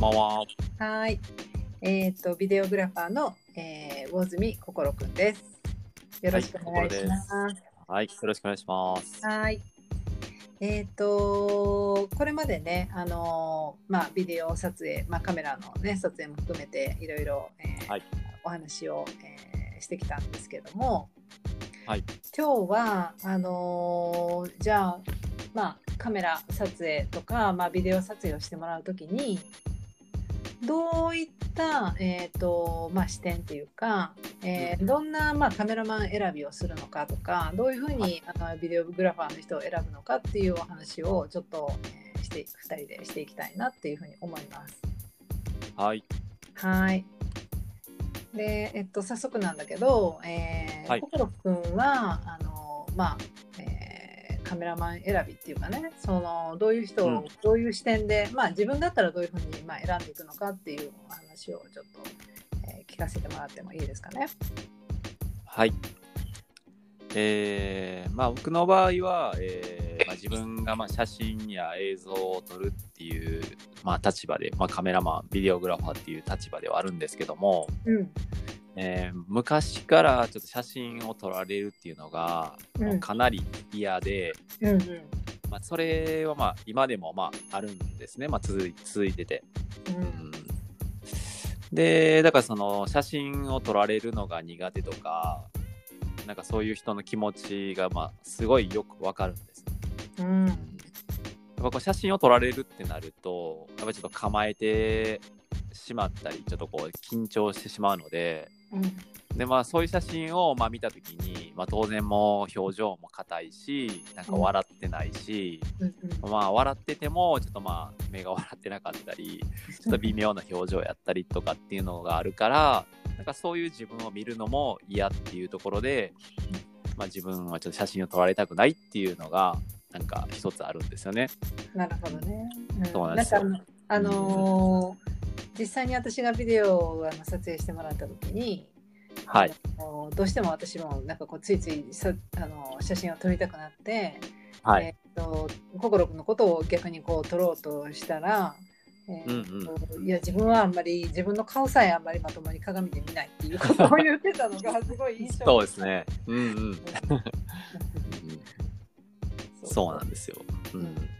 んばんは。はい。えっ、とビデオグラファーの、えー、魚住心くんです。よろしくお願いします。はい、よろしくお願いします。はい。えっ、とこれまでね、あのーまあビデオ撮影、まあカメラのね撮影も含めていろいろ、えーはいお話を、えーしてきたんですけども、はい今日はあのーじゃあまあカメラ撮影とかまあビデオ撮影をしてもらうときにどういった、えーとまあ、視点っていうか、えーどんな、まあ、カメラマン選びをするのかとかどういうふうにあのビデオグラファーの人を選ぶのかっていうお話をちょっと、えーして2人でしていきたいなっていうふうに思います。はい、はい。で、えっと、早速なんだけど、えーはい心くんは、あの、まあ、えーカメラマン選びっていうかね、その、どういう人を、うんどういう視点で、まあ、自分だったらどういうふうに、まあ、選んでいくのかっていうお話をちょっと、えー聞かせてもらってもいいですかね。はい。えー、まあ僕の場合は、えーまあ、自分がまあ写真や映像を撮るっていう、まあ、立場で、まあ、カメラマンビデオグラファーっていう立場ではあるんですけども、うん。えー昔からちょっと写真を撮られるっていうのが、うんもうかなり嫌で、うんうん。まあ、それはまあ今でもまああるんですね、まあ、続い続いてて。うんうんでだからその写真を撮られるのが苦手とかなんかそういう人の気持ちがまあすごいよくわかるんです。うん。やっぱこう写真を撮られるってなるとやっぱりちょっと構えてしまったりちょっとこう緊張してしまうのでうん。で、まあ、そういう写真をまあ見た時に、まあ、当然もう表情も硬いしなんか笑ってないし、うん。まあ笑っててもちょっとまあ目が笑ってなかったりちょっと微妙な表情やったりとかっていうのがあるからなんかそういう自分を見るのも嫌っていうところで、まあ、自分はちょっと写真を撮られたくないっていうのがなんか一つあるんですよね。なるほどね。うんそうなんですよかあのー実際に私がビデオをあの撮影してもらった時に、はい、あのどうしても私もなんかこうついついさあの写真を撮りたくなって、はい。えーっと心くんのことを逆にこう撮ろうとしたら、えーっといや自分はあんまり自分の顔さえあんまりまともに鏡で見ないっていうことを言ってたのがすごい印象そうですね。うんうん、うん。そうなんですよ。うんうん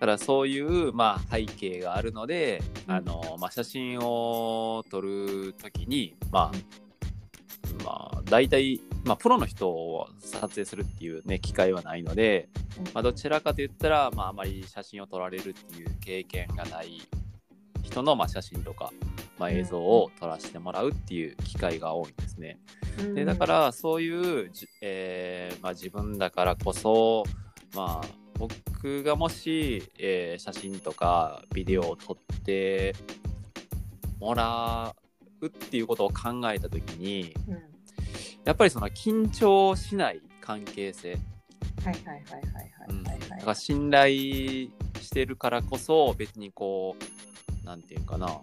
だからそういう、まあ、背景があるので、うん。あのまあ、写真を撮るときに、まあまあ、大体、まあ、プロの人を撮影するっていう、ね、機会はないので、まあ、どちらかといったら、まあ、あまり写真を撮られるっていう経験がない人の、まあ、写真とか、まあ、映像を撮らせてもらうっていう機会が多いんですね。うん。でだからそういうじ、えーまあ、自分だからこそ、まあ、僕がもし、えー写真とかビデオを撮ってもらうっていうことを考えた時にうん。やっぱりその緊張しない関係性、はいはいはいはいうんはいはい。はいだから信頼してるからこそ別にこうなんていうかな、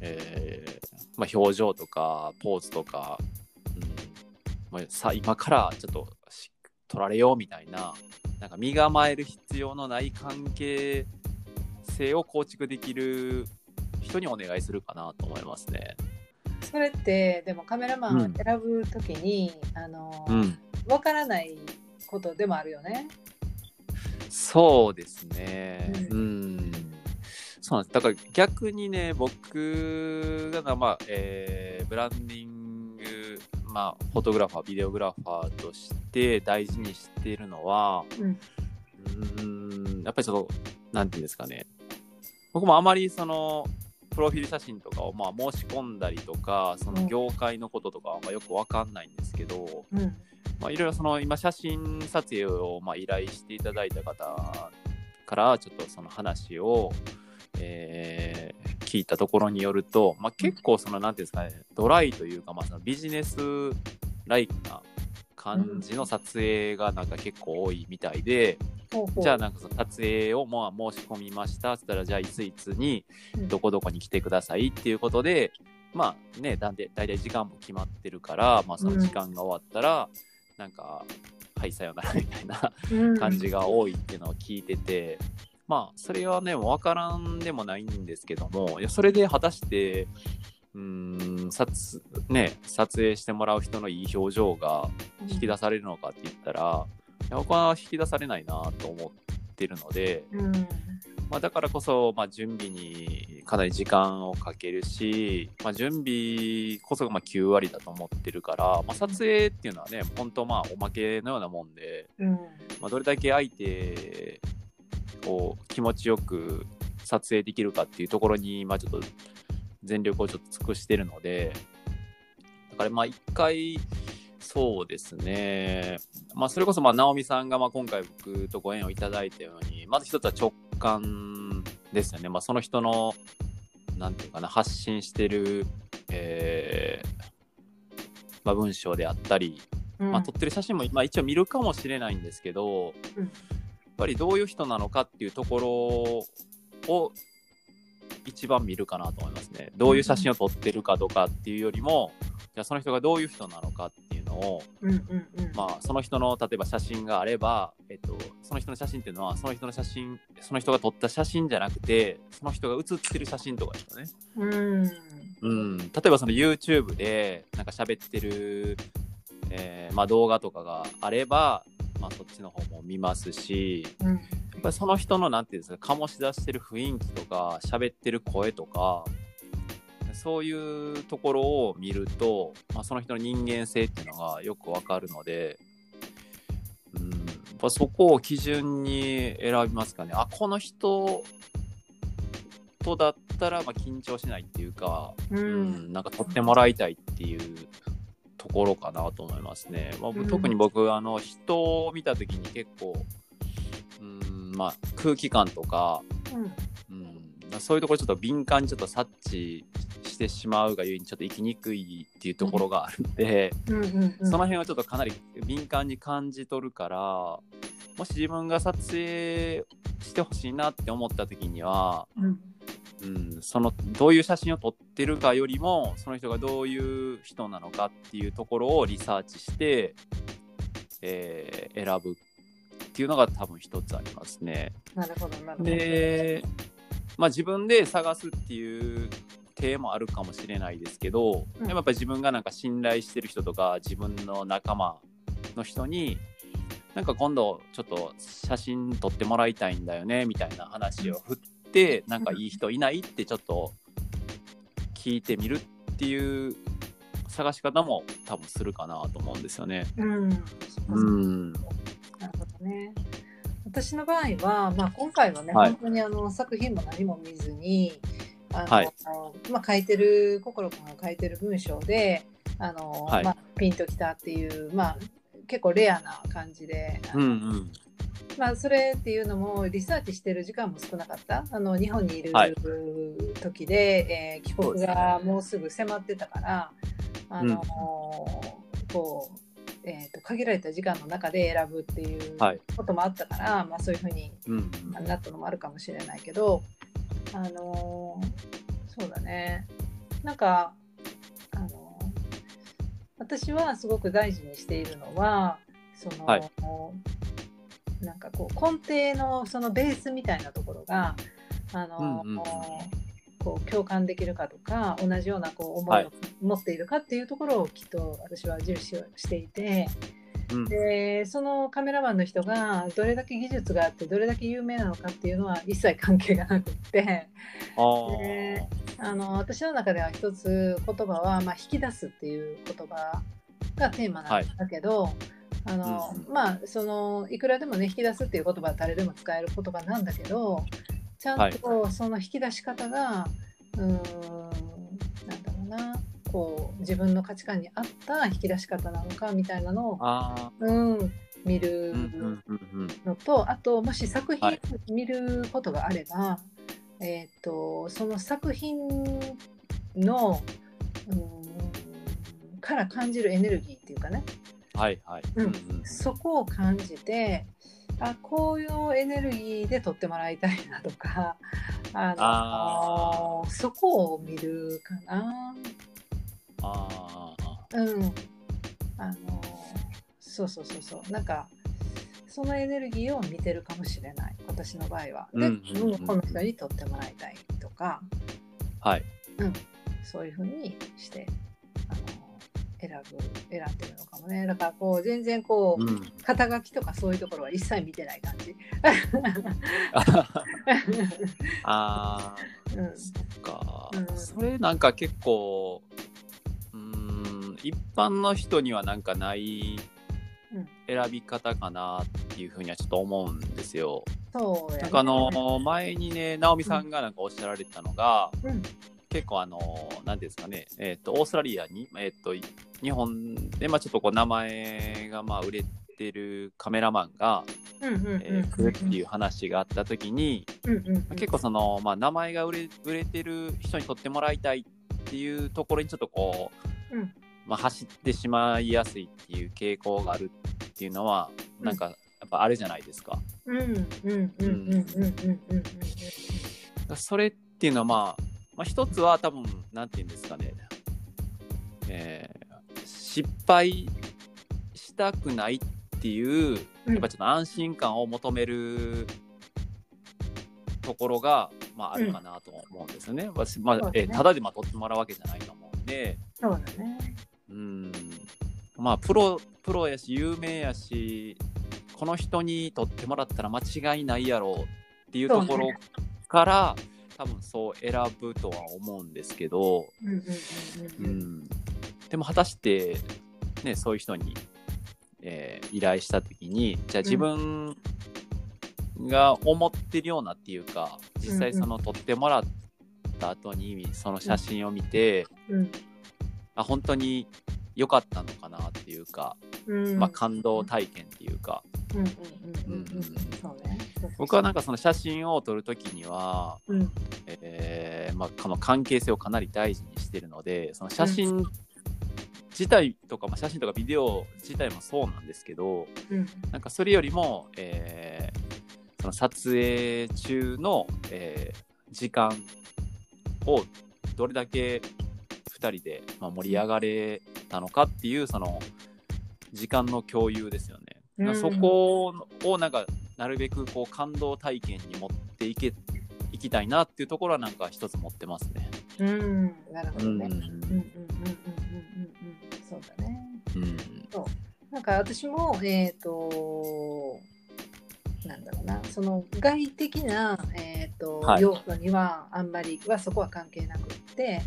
えーまあ、表情とかポーズとか、うん。まあ、さ今からちょっとし取られようみたいななんか身構える必要のない関係性を構築できる人にお願いするかなと思いますね。それってでもカメラマンを選ぶときに、あのうん、わからないことでもあるよね。そうですね。ううん。そうなんです。だから逆にね、僕が、まあ、えーブランディング、まあ、フォトグラファー、ビデオグラファーとして大事にしているのは、うん。うん、やっぱりちょっと、なんていうんですかね。僕もあまりその、プロフィール写真とかをまあ申し込んだりとか、その業界のこととかはまあよくわかんないんですけど、うん。まあ、いろいろその今写真撮影をまあ依頼していただいた方からちょっとその話を、えー聞いたところによると、まあ、結構その何ていうんですかねドライというかまあそのビジネスライクな感じの撮影がなんか結構多いみたいで、ほうほう。じゃあなんかその撮影をまあ申し込みましたそしたらじゃあいついつにどこどこに来てくださいっていうことで、まあねだんで大体時間も決まってるから、まあ、その時間が終わったら、なんか「はいさよなら」みたいなうん。感じが多いっていうのを聞いてて、まあそれはね分からんでもないんですけどもいやそれで果たしてうーん撮,、ね、撮影してもらう人のいい表情が引き出されるのかって言ったら、いや僕は引き出されないなと思ってるので、うん。まあ、だからこそ、まあ、準備にかなり時間をかけるし、まあ、準備こそがまあ9割だと思ってるから、まあ、撮影っていうのはね本当まあおまけのようなもんで、うん。まあ、どれだけ相手を気持ちよく撮影できるかっていうところに、まあ、ちょっと全力をちょっと尽くしてるのでだからまあ一回そうですね、まあ、それこそまあ直美さんがまあ今回僕とご縁をいただいたようにまず一つは直感ですよね、まあ、その人のなんていうかな発信してる、えーまあ、文章であったり、うん。まあ、撮ってる写真も、まあ、一応見るかもしれないんですけど、うんぱりどういう人なのかっていうところを一番見るかなと思いますね。どういう写真を撮ってるかとかっていうよりも、じゃあその人がどういう人なのかっていうのを、うんうんうんまあ、その人の例えば写真があれば、えっと、その人の写真っていうのはその人の写真その人が撮った写真じゃなくてその人が写ってる写真とかですよね。うんうん、例えばその YouTube でなんか喋ってる、えーまあ、動画とかがあれば、まあ、そっちの方も見ますしうん。やっぱりその人のなんていうんですか醸し出してる雰囲気とか喋ってる声とかそういうところを見ると、まあ、その人の人間性っていうのがよくわかるので、うん、やっぱそこを基準に選びますかね。あこの人とだったらまあ緊張しないっていうか、ううん。ん、なんか撮ってもらいたいっていうところかなと思いますね。まあうん。特に僕あの人を見た時に結構、うんまあ、空気感とか、うん。うん、そういうところちょっと敏感にちょっと察知してしまうがゆえにちょっと生きにくいっていうところがあるんで、うんうんうんその辺はちょっとかなり敏感に感じ取るからもし自分が撮影してほしいなって思った時には、うんうん、そのどういう写真を撮ってるかよりもその人がどういう人なのかっていうところをリサーチして、えー選ぶっていうのが多分一つありますね。なるほどなるほど。で、まあ、自分で探すっていう手もあるかもしれないですけど、うんでもやっぱり自分がなんか信頼してる人とか自分の仲間の人になんか今度ちょっと写真撮ってもらいたいんだよねみたいな話を振って、なんかいい人いないってちょっと聞いてみるっていう探し方も多分するかなと思うんですよね。うん。うん。なるほどね。私の場合は、まあ、今回はね、はい本当にあの作品も何も見ずにあの、はいまあ、書いてる心君が書いてる文章であの、はいまあ、ピンときたっていう、まあ、結構レアな感じで、うんうん。まあ、それっていうのもリサーチしてる時間も少なかった？あの日本にいるはい。時で、えー帰国がもうすぐ迫ってたからあの、うん。こう、えー、と限られた時間の中で選ぶっていうはい。こともあったから、まあ、そういうふうにうん。うん。なったのもあるかもしれないけどあのそうだね。なんかあの私はすごく大事にしているのはその、はいなんかこう根底のそのベースみたいなところがあの、うんうん。うんこう共感できるかとか同じようなこう思はい。いを持っているかっていうところをきっと私は重視をしていて。うん。でそのカメラマンの人がどれだけ技術があってどれだけ有名なのかっていうのは一切関係がなくってであの私の中では一つ言葉は、まあ、引き出すっていう言葉がテーマなんだけど、あのうん。うんまあそのいくらでもね引き出すっていう言葉は誰でも使える言葉なんだけどちゃんとその引き出し方が、うーんなんだろうなこう自分の価値観に合った引き出し方なのかみたいなのをあうん、見るーうんうんうんうんのと、あともし作品はい。見ることがあれば、えー、とその作品のうんから感じるエネルギーっていうかねはいはい。うん。そこを感じてあこういうエネルギーで撮ってもらいたいなとかあのあそこを見るかな。あうん、あのそうそうそうそう。なんかそのエネルギーを見てるかもしれない。私の場合は。で、うんうんうんうん。この人に取ってもらいたいとか、はい。うん、そういうふうにして選ぶ選んでるのかもね。だからこう全然こう、うん。肩書きとかそういうところは一切見てない感じ。あ うん。ー、そっか、うん。それなんか結構、うーん、一般の人にはなんかないうん。選び方かなっていうふうにはちょっと思うんですよ。そうやね。なんかあの、前にね、直美さんがなんかおっしゃられてたのが、うん結構あの何ですかね、えーと、オーストラリアに、えーと、日本で、まあ、ちょっとこう名前がまあ売れてるカメラマンが来るっていう話があった時に、うん、結構その、まあ、名前が売れ売れてる人に撮ってもらいたいっていうところにちょっとこう、うん、まあ、走ってしまいやすいっていう傾向があるっていうのは、なんかやっぱあるじゃないですか。うううううんんんん。それっていうのはまあまあ一つは多分なんて言うんですかね、えー失敗したくないっていううん。やっぱちょっと安心感を求めるところが、まあ、あるかなと思うんですよね。私まあえーただでまあ取ってもらうわけじゃないと思うんで、そうだね。うん、まあプロプロやし有名やしこの人に取ってもらったら間違いないやろうっていうところから、多分そう選ぶとは思うんですけど、うんうんううんうん。ん、でも果たして、ね、そういう人に、えー依頼した時にじゃあ自分が思ってるようなっていうか実際その撮ってもらった後にその写真を見て、うんあ本当に良かったのかなっていうか、うん。まあ、感動体験っていうか。うん僕はなんかその写真を撮る時には、うん。えーまあ、この関係性をかなり大事にしてるのでその写真自体とか、まあ、写真とかビデオ自体もそうなんですけどうん。なんかそれよりも、えーその撮影中の、えー時間をどれだけ2人で、まあ、盛り上がれたのかっていうその時間の共有ですよね。うん。そこをなんかなるべくこう感動体験に持っていけいきたいなっていうところはなんか一つ持ってますね。うんなるほどね。うん。うんうんうんうんうんうんそうだね。うん。なんか私もえっ、となんだろうな。その外的な、えーとはい。要素にはあんまりはそこは関係なくって、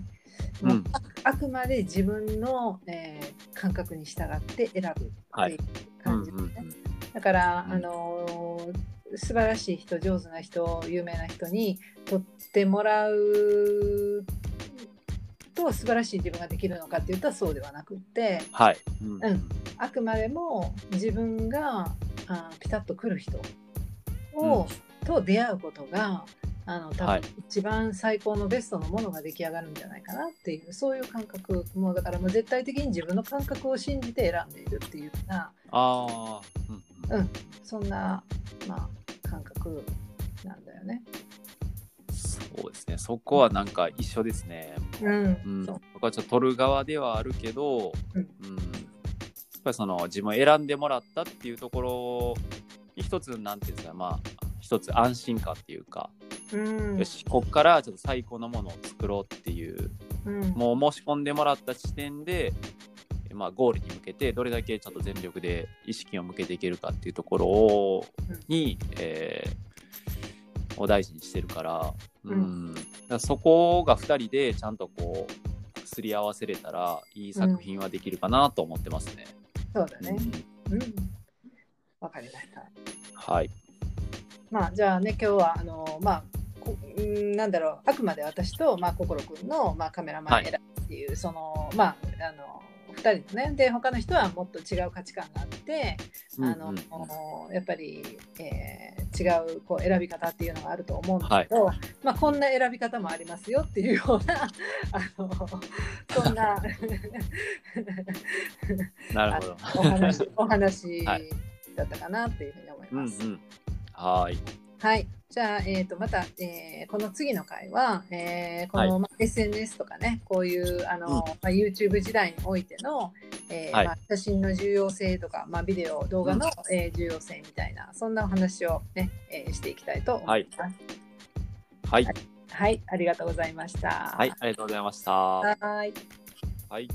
うん。ああくまで自分の、えー感覚に従って選ぶってはい。いう感じうんですね。だから、うん。あのー素晴らしい人上手な人有名な人に撮ってもらうと素晴らしい自分ができるのかって言ったらそうではなくってはい。うん。うん。あくまでも自分があピタッと来る人を、と出会うことがあの多はい。分一番最高のベストのものが出来上がるんじゃないかなっていうそういう感覚。もうだからもう絶対的に自分の感覚を信じて選んでいるっていうようなああ、うんうん。うんそんな、まあ、感覚なんだよね。そうですね。そこはなんか一緒ですね。うん。うん、はちょっと取る側ではあるけど、うん。やっぱりその自分を選んでもらったっていうところに一つなんていうんですかまあ一つ安心感っていうか、うん。よしこっからちょっと最高のものを作ろうっていう。うん。もう申し込んでもらった時点で、まあ、ゴールに向けてどれだけちょっと全力で意識を向けていけるかっていうところをうん。に、えーを大事にしてるから,、ううん。んだそこが2人でちゃんとこうすり合わせれたらいい作品はできるかなと思ってますね。そうだね。うん。うん。わかりました。はい、まあじゃあね今日はあのまあこうんなんだろう。あくまで私とまあ心くんのまあカメラマン選びっていう、そのまああの二人のね。で他の人はもっと違う価値観があってあの、うんうん。やっぱり、えー違うこう選び方っていうのがあると思うんですけど、まあこんな選び方もありますよっていうような あのそんな なるほど。お話お話はい。だったかなっていうふうに思いうんうます。ん、はいはい。じゃあ、えー、とまた、えーこの次の回は、えーこの、はいまあ SNS とかねこういうあの、うんまあ、YouTube 時代においての、えーはいまあ、写真の重要性とか、まあ、ビデオ動画の、えー重要性みたいなそんなお話をね、えーしていきたいと思います。はい。はい、ありがとうございました。はい。ありがとうございました。はーい。はい。